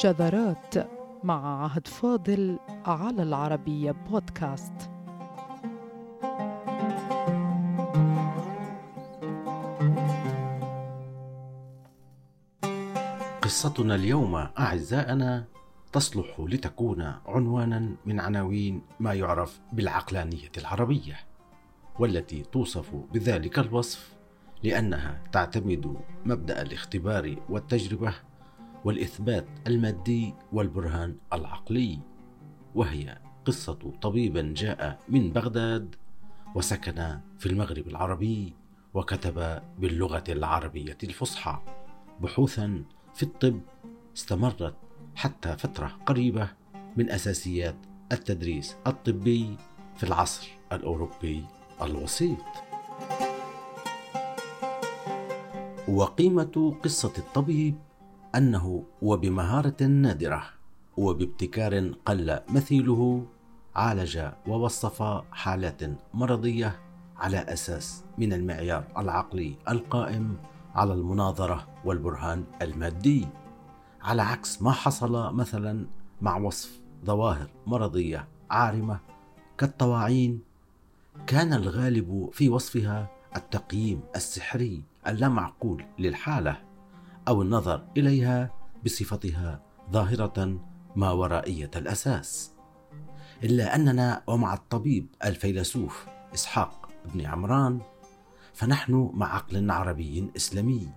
شذرات مع عهد فاضل على العربية بودكاست. قصتنا اليوم أعزائنا تصلح لتكون عنوانا من عناوين ما يعرف بالعقلانية العربية والتي توصف بذلك الوصف لأنها تعتمد مبدأ الاختبار والتجربة والإثبات المادي والبرهان العقلي وهي قصة طبيب جاء من بغداد وسكن في المغرب العربي وكتب باللغة العربية الفصحى بحوثا في الطب استمرت حتى فترة قريبة من أساسيات التدريس الطبي في العصر الأوروبي الوسيط. وقيمة قصة الطبيب أنه وبمهارة نادرة وبابتكار قل مثيله عالج ووصف حالات مرضية على أساس من المعيار العقلي القائم على المناظرة والبرهان المادي. على عكس ما حصل مثلا مع وصف ظواهر مرضية عارمة كالطواعين كان الغالب في وصفها التقييم السحري اللامعقول للحالة. أو النظر إليها بصفتها ظاهرة ما ورائية الأساس. إلا أننا ومع الطبيب الفيلسوف إسحاق بن عمران فنحن مع عقل عربي إسلامي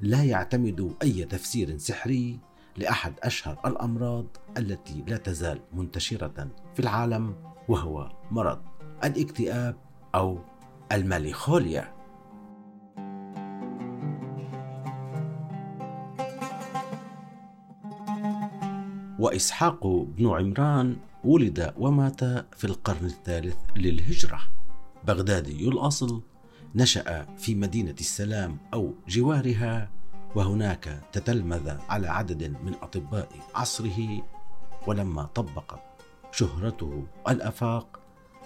لا يعتمد أي تفسير سحري لأحد أشهر الأمراض التي لا تزال منتشرة في العالم وهو مرض الاكتئاب أو الميلانخوليا وإسحاق بن عمران ولد ومات في القرن الثالث للهجرة. بغدادي الأصل نشأ في مدينة السلام أو جوارها وهناك تتلمذ على عدد من أطباء عصره ولما طبقت شهرته الآفاق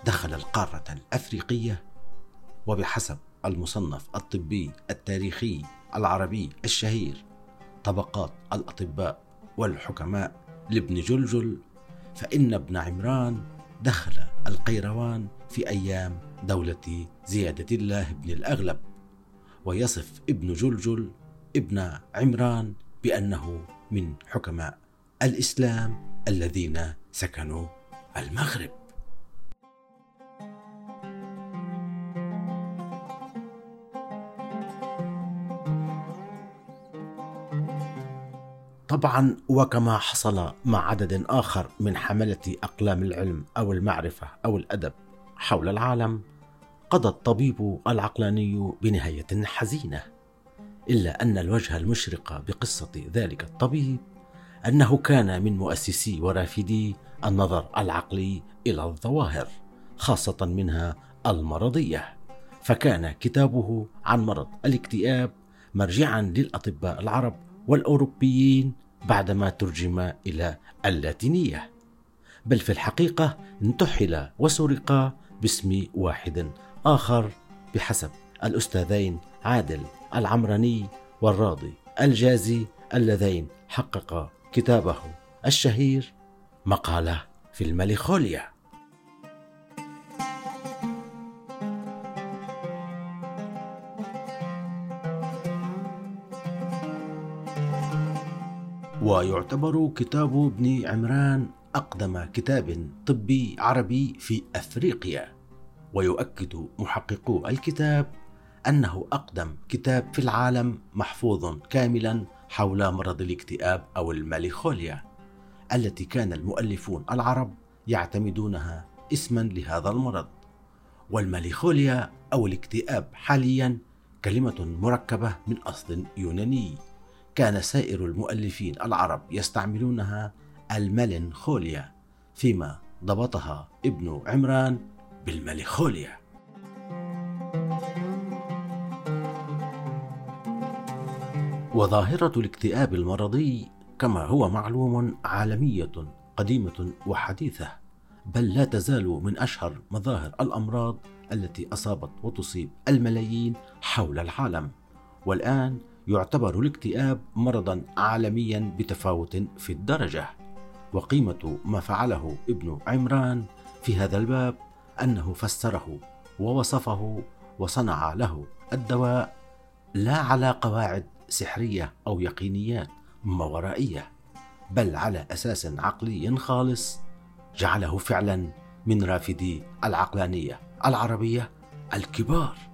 دخل القارة الأفريقية وبحسب المصنف الطبي التاريخي العربي الشهير طبقات الأطباء والحكماء لابن جلجل فإن ابن عمران دخل القيروان في أيام دولة زيادة الله بن الأغلب. ويصف ابن جلجل ابن عمران بأنه من حكماء الإسلام الذين سكنوا المغرب. طبعا وكما حصل مع عدد آخر من حملة أقلام العلم أو المعرفة أو الأدب حول العالم قضى الطبيب العقلاني بنهاية حزينة إلا أن الوجه المشرق بقصة ذلك الطبيب أنه كان من مؤسسي ورافدي النظر العقلي إلى الظواهر خاصة منها المرضية فكان كتابه عن مرض الاكتئاب مرجعا للأطباء العرب والأوروبيين بعدما ترجم إلى اللاتينية. بل في الحقيقة انتحل وسرق باسم واحد آخر بحسب الأستاذين عادل العمراني والراضي الجازي اللذين حققا كتابه الشهير مقالة في الميلانخوليا ويعتبر كتاب ابن عمران أقدم كتاب طبي عربي في أفريقيا. ويؤكد محققو الكتاب أنه أقدم كتاب في العالم محفوظ كاملا حول مرض الاكتئاب أو الميلانخوليا التي كان المؤلفون العرب يعتمدونها اسما لهذا المرض. والميلانخوليا أو الاكتئاب حاليا كلمة مركبة من أصل يوناني. كان سائر المؤلفين العرب يستعملونها الملنخوليا فيما ضبطها ابن عمران بالملخوليا وظاهرة الاكتئاب المرضي كما هو معلوم عالمية قديمة وحديثة بل لا تزال من أشهر مظاهر الأمراض التي أصابت وتصيب الملايين حول العالم. والآن يعتبر الاكتئاب مرضا عالميا بتفاوت في الدرجة. وقيمة ما فعله ابن عمران في هذا الباب أنه فسره ووصفه وصنع له الدواء لا على قواعد سحرية أو يقينيات ماورائيه بل على أساس عقلي خالص جعله فعلا من رافدي العقلانية العربية الكبار.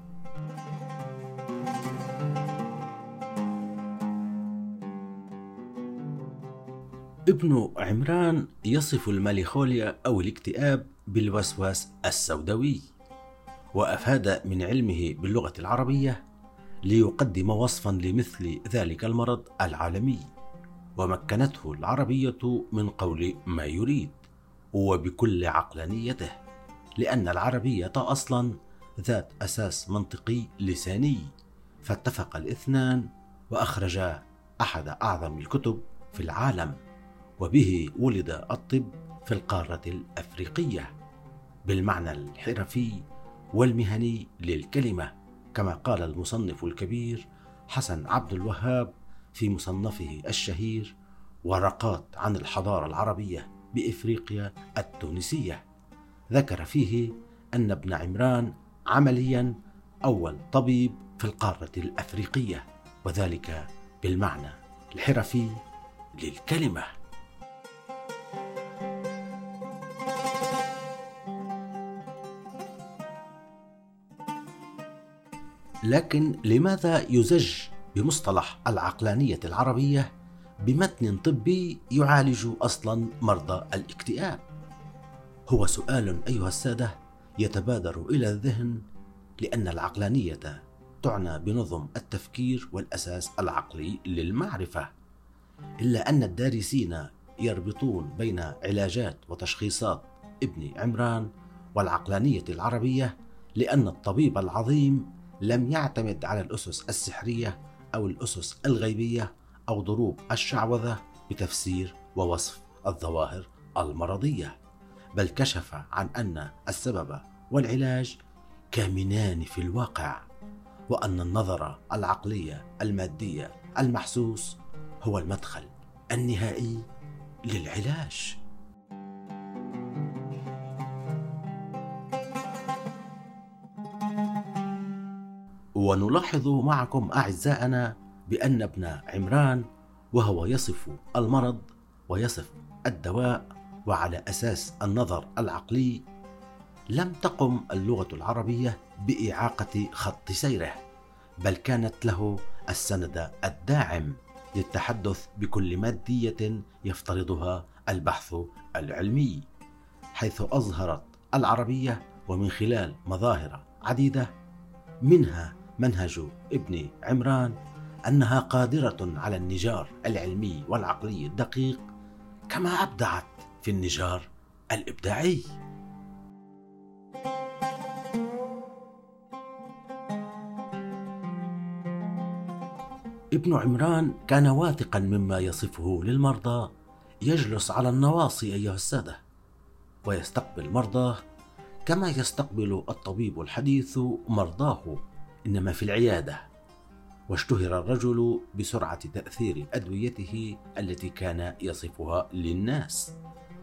ابن عمران يصف الميلانخوليا أو الاكتئاب بالوسواس السوداوي وأفاد من علمه باللغة العربية ليقدم وصفا لمثل ذلك المرض العالمي ومكنته العربية من قول ما يريد وبكل عقلانيته لأن العربية أصلا ذات أساس منطقي لساني فاتفق الاثنان واخرجا أحد أعظم الكتب في العالم. وبه ولد الطب في القارة الأفريقية بالمعنى الحرفي والمهني للكلمة كما قال المصنف الكبير حسن عبد الوهاب في مصنفه الشهير ورقات عن الحضارة العربية بإفريقيا التونسية. ذكر فيه أن ابن عمران عمليا أول طبيب في القارة الأفريقية وذلك بالمعنى الحرفي للكلمة. لكن لماذا يزج بمصطلح العقلانية العربية بمتن طبي يعالج أصلا مرضى الاكتئاب؟ هو سؤال أيها السادة يتبادر إلى الذهن لأن العقلانية تعنى بنظم التفكير والأساس العقلي للمعرفة إلا أن الدارسين يربطون بين علاجات وتشخيصات ابن عمران والعقلانية العربية لأن الطبيب العظيم لم يعتمد على الأسس السحرية أو الأسس الغيبية أو ضروب الشعوذة بتفسير ووصف الظواهر المرضية بل كشف عن أن السبب والعلاج كامنان في الواقع وأن النظره العقليه الماديه المحسوس هو المدخل النهائي للعلاج. ونلاحظ معكم أعزائنا بأن ابن عمران وهو يصف المرض ويصف الدواء وعلى أساس النظر العقلي لم تقم اللغة العربية بإعاقة خط سيره بل كانت له السند الداعم للتحدث بكل مادية يفترضها البحث العلمي حيث أظهرت العربية ومن خلال مظاهر عديدة منها منهج ابن عمران أنها قادرة على النجار العلمي والعقلي الدقيق كما أبدعت في النجار الإبداعي. ابن عمران كان واثقا مما يصفه للمرضى يجلس على النواصي أيها السادة ويستقبل مرضاه كما يستقبل الطبيب الحديث مرضاه. إنما في العيادة. واشتهر الرجل بسرعة تأثير أدويته التي كان يصفها للناس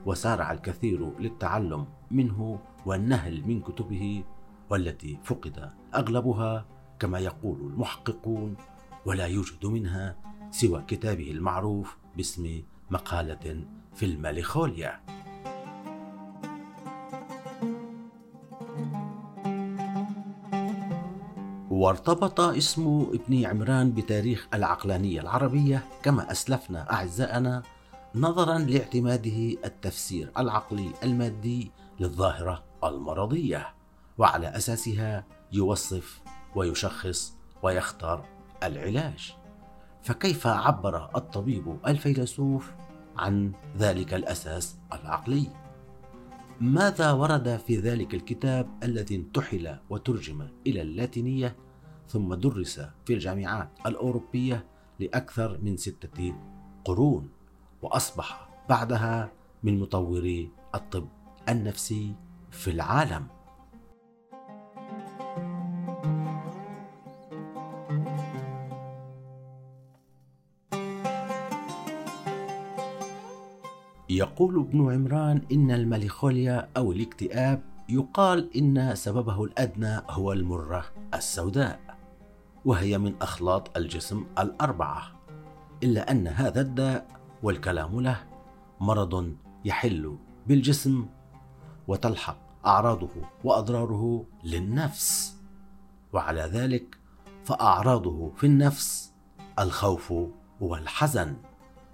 وسارع الكثير للتعلم منه والنهل من كتبه والتي فقد أغلبها كما يقول المحققون ولا يوجد منها سوى كتابه المعروف باسم مقالة في الماليخوليا. وارتبط اسم ابن عمران بتاريخ العقلانية العربية كما أسلفنا أعزائنا نظرا لاعتماده التفسير العقلي المادي للظاهرة المرضية وعلى أساسها يوصف ويشخص ويختار العلاج. فكيف عبر الطبيب الفيلسوف عن ذلك الأساس العقلي؟ ماذا ورد في ذلك الكتاب الذي انتحل وترجم إلى اللاتينية؟ ثم درس في الجامعات الأوروبية لأكثر من ستة قرون وأصبح بعدها من مطوري الطب النفسي في العالم. يقول ابن عمران إن الماليخوليا أو الاكتئاب يقال إن سببه الأدنى هو المرة السوداء. وهي من أخلاط الجسم الأربعة إلا أن هذا الداء والكلام له مرض يحل بالجسم وتلحق أعراضه وأضراره للنفس وعلى ذلك فأعراضه في النفس الخوف والحزن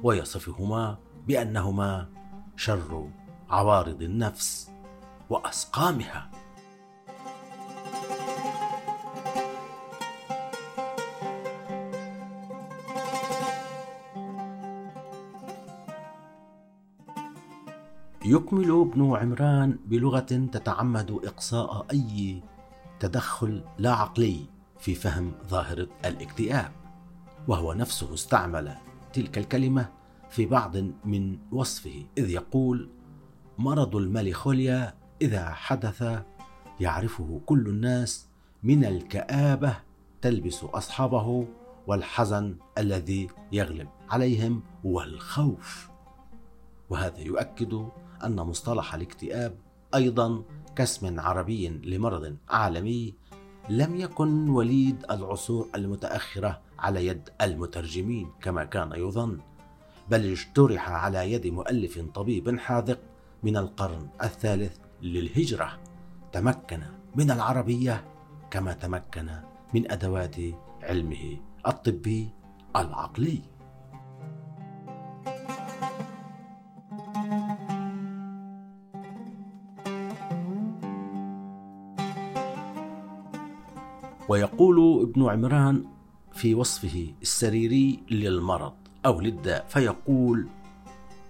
ويصفهما بأنهما شر عوارض النفس وأسقامها. يكمل ابن عمران بلغة تتعمد إقصاء أي تدخل لا عقلي في فهم ظاهرة الاكتئاب وهو نفسه استعمل تلك الكلمة في بعض من وصفه إذ يقول مرض الميلانخوليا إذا حدث يعرفه كل الناس من الكآبة تلبس أصحابه والحزن الذي يغلب عليهم والخوف وهذا يؤكد أن مصطلح الاكتئاب أيضا كاسم عربي لمرض عالمي لم يكن وليد العصور المتأخرة على يد المترجمين كما كان يظن بل اجترح على يد مؤلف طبيب حاذق من القرن الثالث للهجرة. تمكن من العربية كما تمكن من أدوات علمه الطبي العقلي. ويقول ابن عمران في وصفه السريري للمرض أو للداء فيقول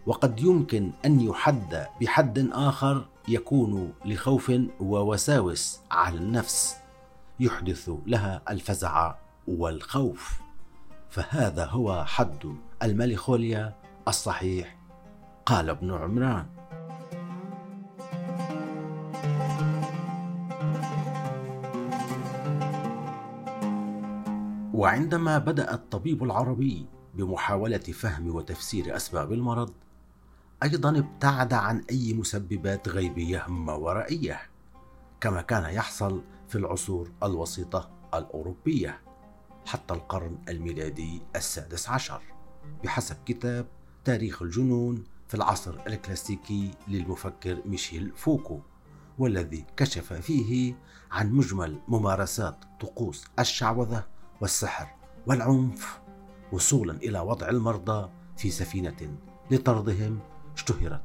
وقد يمكن أن يحد بحد آخر يكون لخوف ووساوس على النفس يحدث لها الفزع والخوف فهذا هو حد الميلانخوليا الصحيح. قال ابن عمران وعندما بدأ الطبيب العربي بمحاولة فهم وتفسير أسباب المرض أيضا ابتعد عن أي مسببات غيبية ما ورائية كما كان يحصل في العصور الوسيطة الأوروبية حتى القرن الميلادي السادس عشر بحسب كتاب تاريخ الجنون في العصر الكلاسيكي للمفكر ميشيل فوكو والذي كشف فيه عن مجمل ممارسات طقوس الشعوذة. والسحر والعنف وصولا إلى وضع المرضى في سفينة لطردهم اشتهرت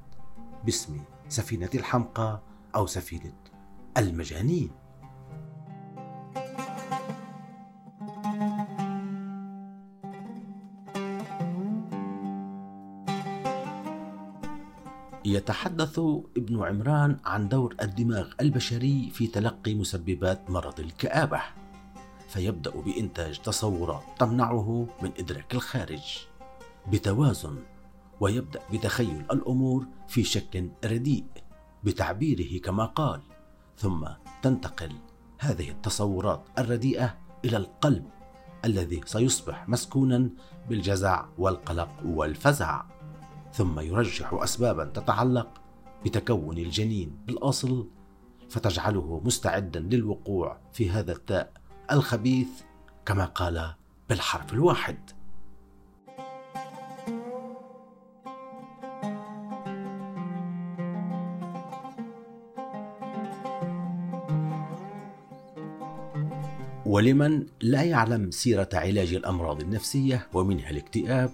باسم سفينة الحمقى أو سفينة المجانين. يتحدث ابن عمران عن دور الدماغ البشري في تلقي مسببات مرض الكآبة. فيبدأ بإنتاج تصورات تمنعه من إدراك الخارج بتوازن ويبدأ بتخيل الأمور في شكل رديء بتعبيره كما قال ثم تنتقل هذه التصورات الرديئة إلى القلب الذي سيصبح مسكونا بالجزع والقلق والفزع ثم يرجح أسبابا تتعلق بتكون الجنين بالأصل فتجعله مستعدا للوقوع في هذا التاء الخبيث كما قال بالحرف الواحد. ولمن لا يعلم سيرة علاج الأمراض النفسية ومنها الاكتئاب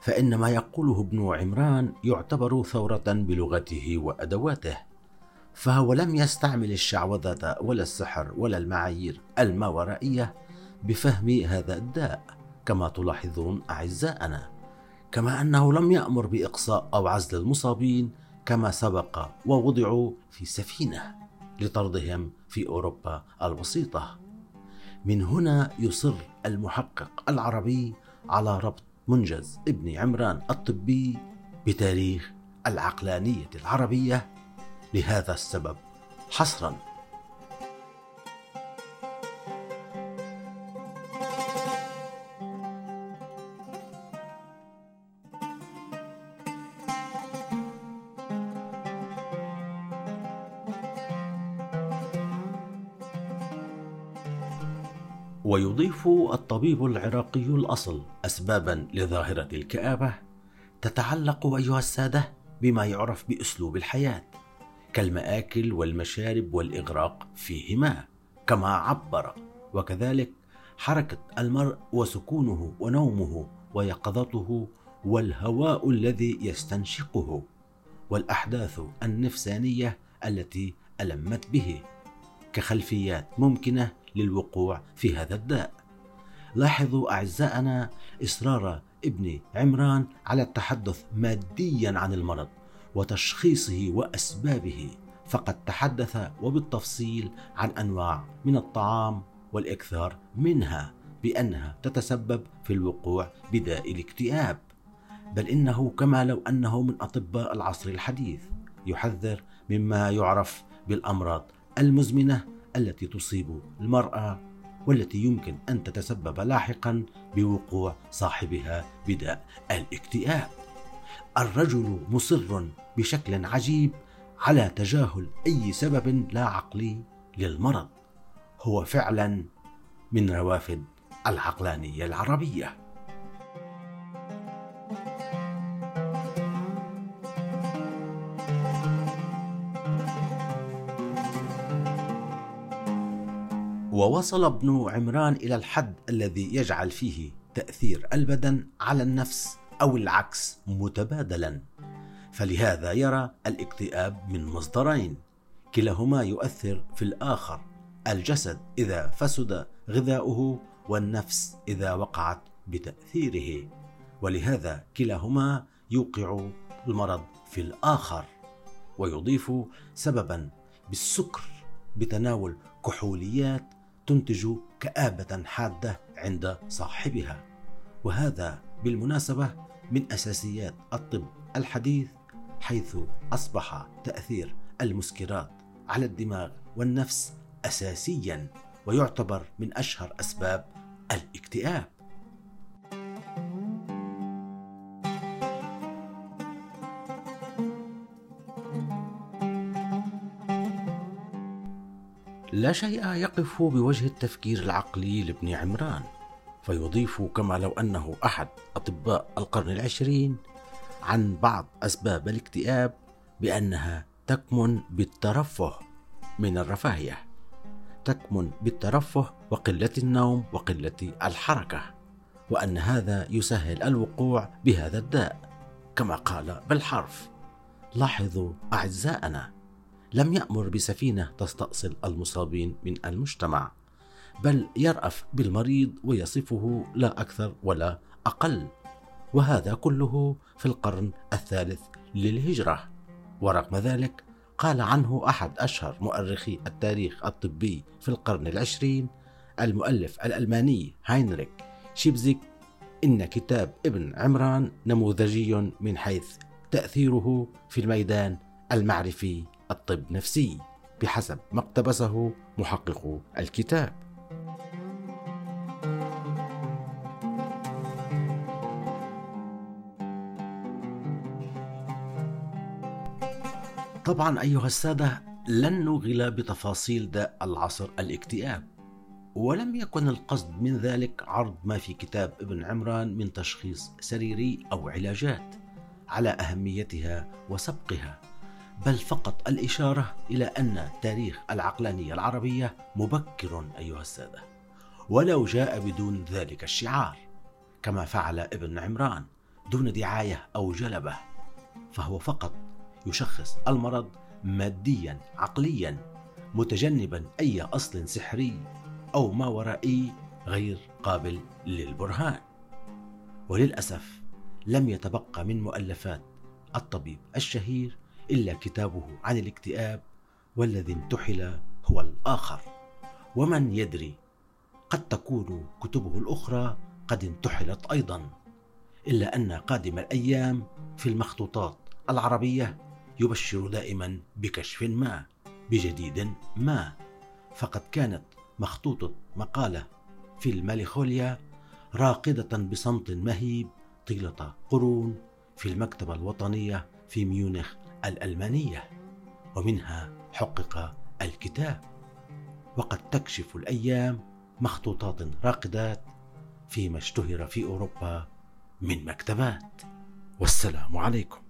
فإن ما يقوله ابن عمران يعتبر ثورة بلغته وأدواته. فهو لم يستعمل الشعوذة ولا السحر ولا المعايير الماورائية بفهم هذا الداء كما تلاحظون أعزائنا. كما أنه لم يأمر بإقصاء أو عزل المصابين كما سبق ووضعوا في سفينة لطردهم في أوروبا الوسيطة. من هنا يصر المحقق العربي على ربط منجز ابن عمران الطبي بتاريخ العقلانية العربية لهذا السبب حصرا. ويضيف الطبيب العراقي الأصل اسبابا لظاهرة الكآبة تتعلق أيها السادة بما يعرف بأسلوب الحياة. كالمآكل والمشارب والإغراق فيهما كما عبر. وكذلك حركة المرء وسكونه ونومه ويقظته والهواء الذي يستنشقه والأحداث النفسانية التي ألمت به. كخلفيات ممكنة للوقوع في هذا الداء. لاحظوا أعزائنا إصرار ابن عمران على التحدث ماديا عن المرض. وتشخيصه وأسبابه فقد تحدث وبالتفصيل عن أنواع من الطعام والإكثار منها بأنها تتسبب في الوقوع بداء الاكتئاب. بل إنه كما لو أنه من أطباء العصر الحديث يحذر مما يعرف بالأمراض المزمنة التي تصيب المرأة والتي يمكن أن تتسبب لاحقا بوقوع صاحبها بداء الاكتئاب. الرجل مصر بشكل عجيب على تجاهل أي سبب لا عقلي للمرض. هو فعلا من روافد العقلانية العربية. ووصل ابن عمران إلى الحد الذي يجعل فيه تأثير البدن على النفس. أو العكس متبادلا. فلهذا يرى الاكتئاب من مصدرين. كلاهما يؤثر في الآخر. الجسد إذا فسد غذاؤه والنفس إذا وقعت بتأثيره. ولهذا كلاهما يوقع المرض في الآخر. ويضيف سببا بالسكر بتناول كحوليات تنتج كآبة حادة عند صاحبها. وهذا بالمناسبة من أساسيات الطب الحديث حيث أصبح تأثير المسكرات على الدماغ والنفس أساسيا ويعتبر من أشهر أسباب الاكتئاب. لا شيء يقف بوجه التفكير العقلي لابن عمران. فيضيف كما لو أنه أحد أطباء القرن العشرين عن بعض أسباب الاكتئاب بأنها تكمن بالترفه من الرفاهية تكمن بالترفه وقلة النوم وقلة الحركة وأن هذا يسهل الوقوع بهذا الداء كما قال بالحرف لاحظوا أعزائنا لم يأمر بسفينة تستأصل المصابين من المجتمع. بل يرأف بالمريض ويصفه لا أكثر ولا أقل. وهذا كله في القرن الثالث للهجرة. ورغم ذلك قال عنه أحد أشهر مؤرخي التاريخ الطبي في القرن العشرين المؤلف الألماني هاينريك شيبزيك إن كتاب ابن عمران نموذجي من حيث تأثيره في الميدان المعرفي الطب نفسي بحسب ما اقتبسه محقق الكتاب. طبعا أيها السادة لن نغل بتفاصيل داء العصر الاكتئاب. ولم يكن القصد من ذلك عرض ما في كتاب ابن عمران من تشخيص سريري أو علاجات على أهميتها وسبقها بل فقط الإشارة إلى أن تاريخ العقلانية العربية مبكر أيها السادة. ولو جاء بدون ذلك الشعار كما فعل ابن عمران دون دعاية أو جلبة فهو فقط يشخص المرض ماديا عقليا متجنبا أي أصل سحري أو ما ورائي غير قابل للبرهان. وللأسف لم يتبقى من مؤلفات الطبيب الشهير إلا كتابه عن الاكتئاب والذي انتحل هو الآخر. ومن يدري قد تكون كتبه الأخرى قد انتحلت أيضا إلا أن قادم الأيام في المخطوطات العربية يبشر دائما بكشف ما بجديد ما. فقد كانت مخطوطة مقالة في الماليخوليا راقدة بصمت مهيب طيلة قرون في المكتبة الوطنية في ميونخ الألمانية ومنها حقق الكتاب. وقد تكشف الأيام مخطوطات راقدات فيما اشتهر في أوروبا من مكتبات. والسلام عليكم.